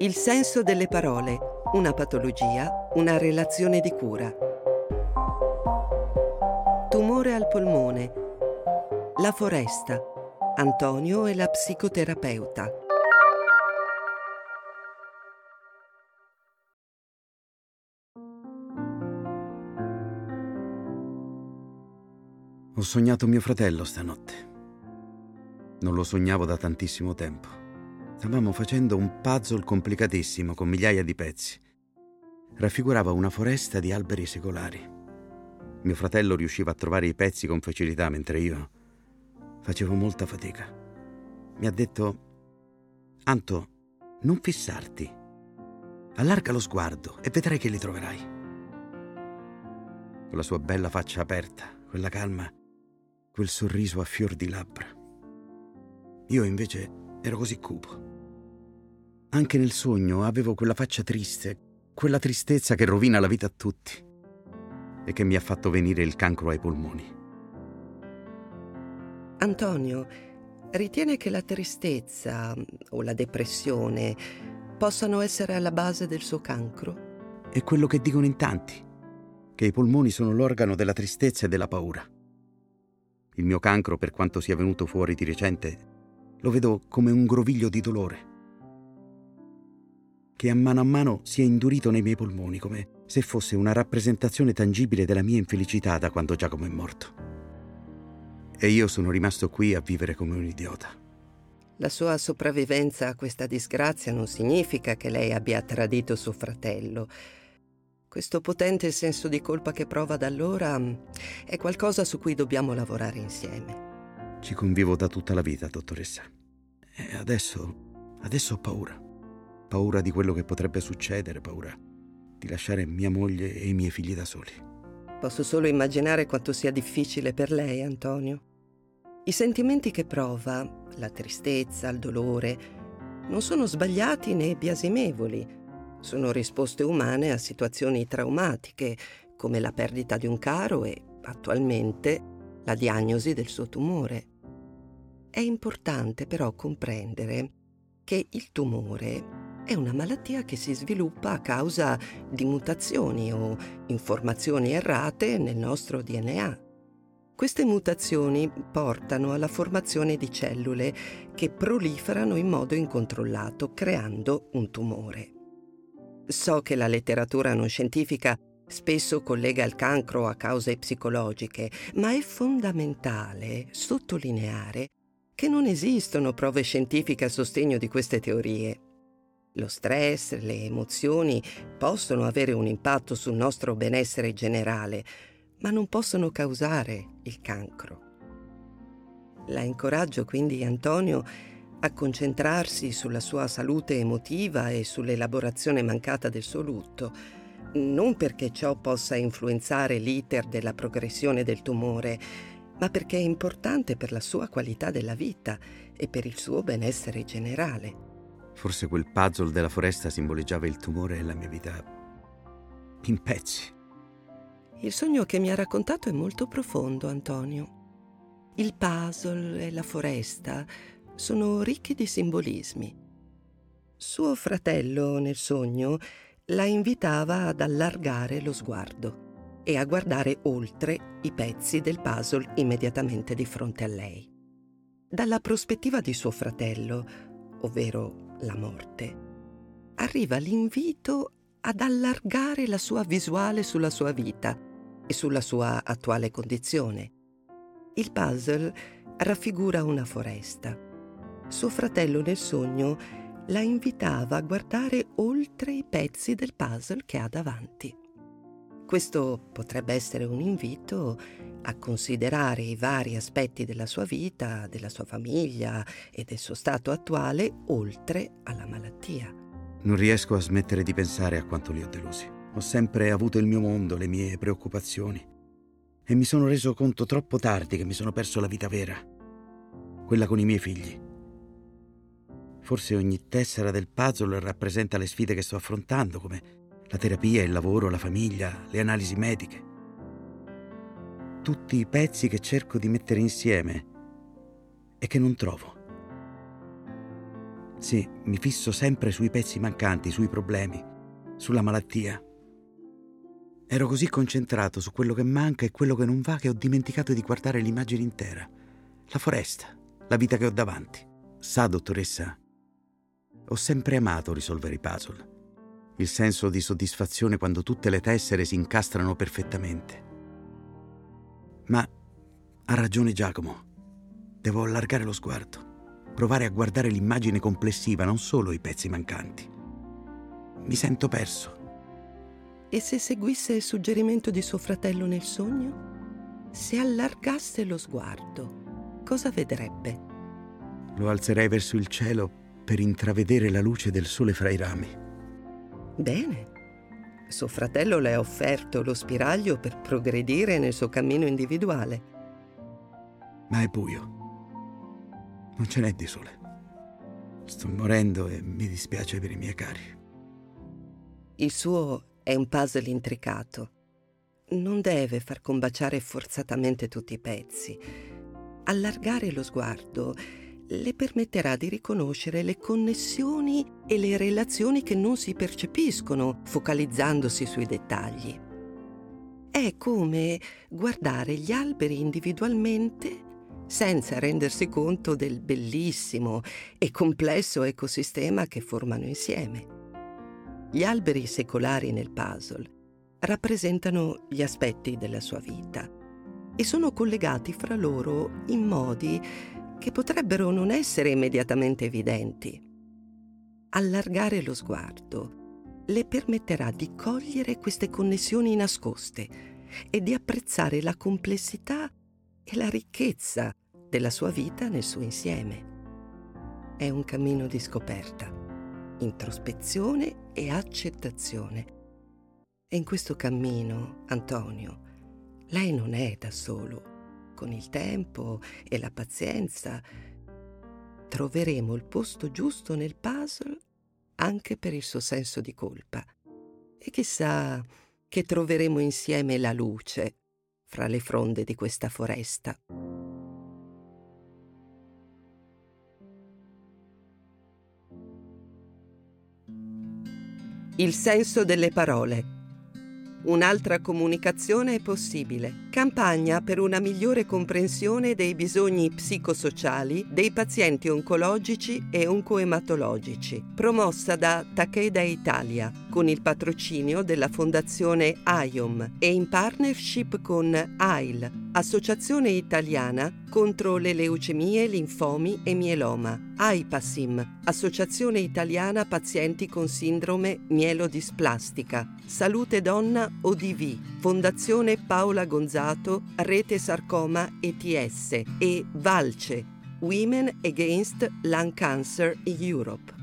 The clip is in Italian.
Il senso delle parole, una patologia, una relazione di cura. Tumore al polmone. La foresta. Antonio e la psicoterapeuta. Ho sognato mio fratello stanotte. Non lo sognavo da tantissimo tempo. Stavamo facendo un puzzle complicatissimo con migliaia di pezzi. Raffigurava una foresta di alberi secolari. Mio fratello riusciva a trovare i pezzi con facilità mentre io facevo molta fatica. Mi ha detto, Anto, non fissarti. Allarga lo sguardo e vedrai che li troverai. Con la sua bella faccia aperta, quella calma, quel sorriso a fior di labbra. Io invece ero così cupo. Anche nel sogno avevo quella faccia triste, quella tristezza che rovina la vita a tutti e che mi ha fatto venire il cancro ai polmoni. Antonio, ritiene che la tristezza o la depressione possano essere alla base del suo cancro? È quello che dicono in tanti, che i polmoni sono l'organo della tristezza e della paura. Il mio cancro, per quanto sia venuto fuori di recente, lo vedo come un groviglio di dolore, che a mano a mano si è indurito nei miei polmoni, come se fosse una rappresentazione tangibile della mia infelicità da quando Giacomo è morto. E io sono rimasto qui a vivere come un idiota. La sua sopravvivenza a questa disgrazia non significa che lei abbia tradito suo fratello. Questo potente senso di colpa che prova da allora mm, è qualcosa su cui dobbiamo lavorare insieme. Ci convivo da tutta la vita, dottoressa. E adesso, adesso ho paura. Paura di quello che potrebbe succedere, paura di lasciare mia moglie e i miei figli da soli. Posso solo immaginare quanto sia difficile per lei, Antonio. I sentimenti che prova, la tristezza, il dolore, non sono sbagliati né biasimevoli sono risposte umane a situazioni traumatiche, come la perdita di un caro e, attualmente, la diagnosi del suo tumore. È importante però comprendere che il tumore è una malattia che si sviluppa a causa di mutazioni o informazioni errate nel nostro DNA. Queste mutazioni portano alla formazione di cellule che proliferano in modo incontrollato, creando un tumore. So che la letteratura non scientifica spesso collega il cancro a cause psicologiche, ma è fondamentale sottolineare che non esistono prove scientifiche a sostegno di queste teorie. Lo stress, le emozioni possono avere un impatto sul nostro benessere generale, ma non possono causare il cancro. La incoraggio quindi, Antonio, a concentrarsi sulla sua salute emotiva e sull'elaborazione mancata del suo lutto, non perché ciò possa influenzare l'iter della progressione del tumore, ma perché è importante per la sua qualità della vita e per il suo benessere generale. Forse quel puzzle della foresta simboleggiava il tumore e la mia vita in pezzi. Il sogno che mi ha raccontato è molto profondo, Antonio. Il puzzle e la foresta sono ricchi di simbolismi. Suo fratello nel sogno la invitava ad allargare lo sguardo e a guardare oltre i pezzi del puzzle immediatamente di fronte a lei. Dalla prospettiva di suo fratello, ovvero la morte, arriva l'invito ad allargare la sua visuale sulla sua vita e sulla sua attuale condizione. Il puzzle raffigura una foresta suo fratello nel sogno la invitava a guardare oltre i pezzi del puzzle che ha davanti. Questo potrebbe essere un invito a considerare i vari aspetti della sua vita, della sua famiglia e del suo stato attuale oltre alla malattia. Non riesco a smettere di pensare a quanto li ho delusi. Ho sempre avuto il mio mondo, le mie preoccupazioni. E mi sono reso conto troppo tardi che mi sono perso la vita vera, quella con i miei figli. Forse ogni tessera del puzzle rappresenta le sfide che sto affrontando, come la terapia, il lavoro, la famiglia, le analisi mediche. Tutti i pezzi che cerco di mettere insieme e che non trovo. Sì, mi fisso sempre sui pezzi mancanti, sui problemi, sulla malattia. Ero così concentrato su quello che manca e quello che non va che ho dimenticato di guardare l'immagine intera, la foresta, la vita che ho davanti. Sa, dottoressa, ho sempre amato risolvere i puzzle. Il senso di soddisfazione quando tutte le tessere si incastrano perfettamente. Ma ha ragione Giacomo. Devo allargare lo sguardo provare a guardare l'immagine complessiva, non solo i pezzi mancanti. Mi sento perso. E se seguisse il suggerimento di suo fratello nel sogno? Se allargasse lo sguardo, cosa vedrebbe? Lo alzerei verso il cielo per intravedere la luce del sole fra i rami. Bene. Suo fratello le ha offerto lo spiraglio per progredire nel suo cammino individuale. Ma è buio. Non ce n'è di sole. Sto morendo e mi dispiace per i miei cari. Il suo è un puzzle intricato. Non deve far combaciare forzatamente tutti i pezzi. Allargare lo sguardo le permetterà di riconoscere le connessioni e le relazioni che non si percepiscono focalizzandosi sui dettagli. È come guardare gli alberi individualmente senza rendersi conto del bellissimo e complesso ecosistema che formano insieme. Gli alberi secolari nel puzzle rappresentano gli aspetti della sua vita e sono collegati fra loro in modi che potrebbero non essere immediatamente evidenti. Allargare lo sguardo le permetterà di cogliere queste connessioni nascoste e di apprezzare la complessità e la ricchezza della sua vita nel suo insieme. È un cammino di scoperta, introspezione e accettazione. E in questo cammino, Antonio, lei non è da solo. Con il tempo e la pazienza troveremo il posto giusto nel puzzle anche per il suo senso di colpa. E chissà che troveremo insieme la luce fra le fronde di questa foresta. Il senso delle parole. Un'altra comunicazione è possibile. Campagna per una migliore comprensione dei bisogni psicosociali dei pazienti oncologici e oncoematologici, promossa da Takeda Italia con il patrocinio della Fondazione AIOM e in partnership con AIL, Associazione Italiana contro le leucemie, linfomi e mieloma, AIPASIM, Associazione Italiana Pazienti con Sindrome Mielodisplastica, Salute Donna ODV, Fondazione Paola Gonzato, Rete Sarcoma ETS e VALCE, Women Against Lung Cancer Europe.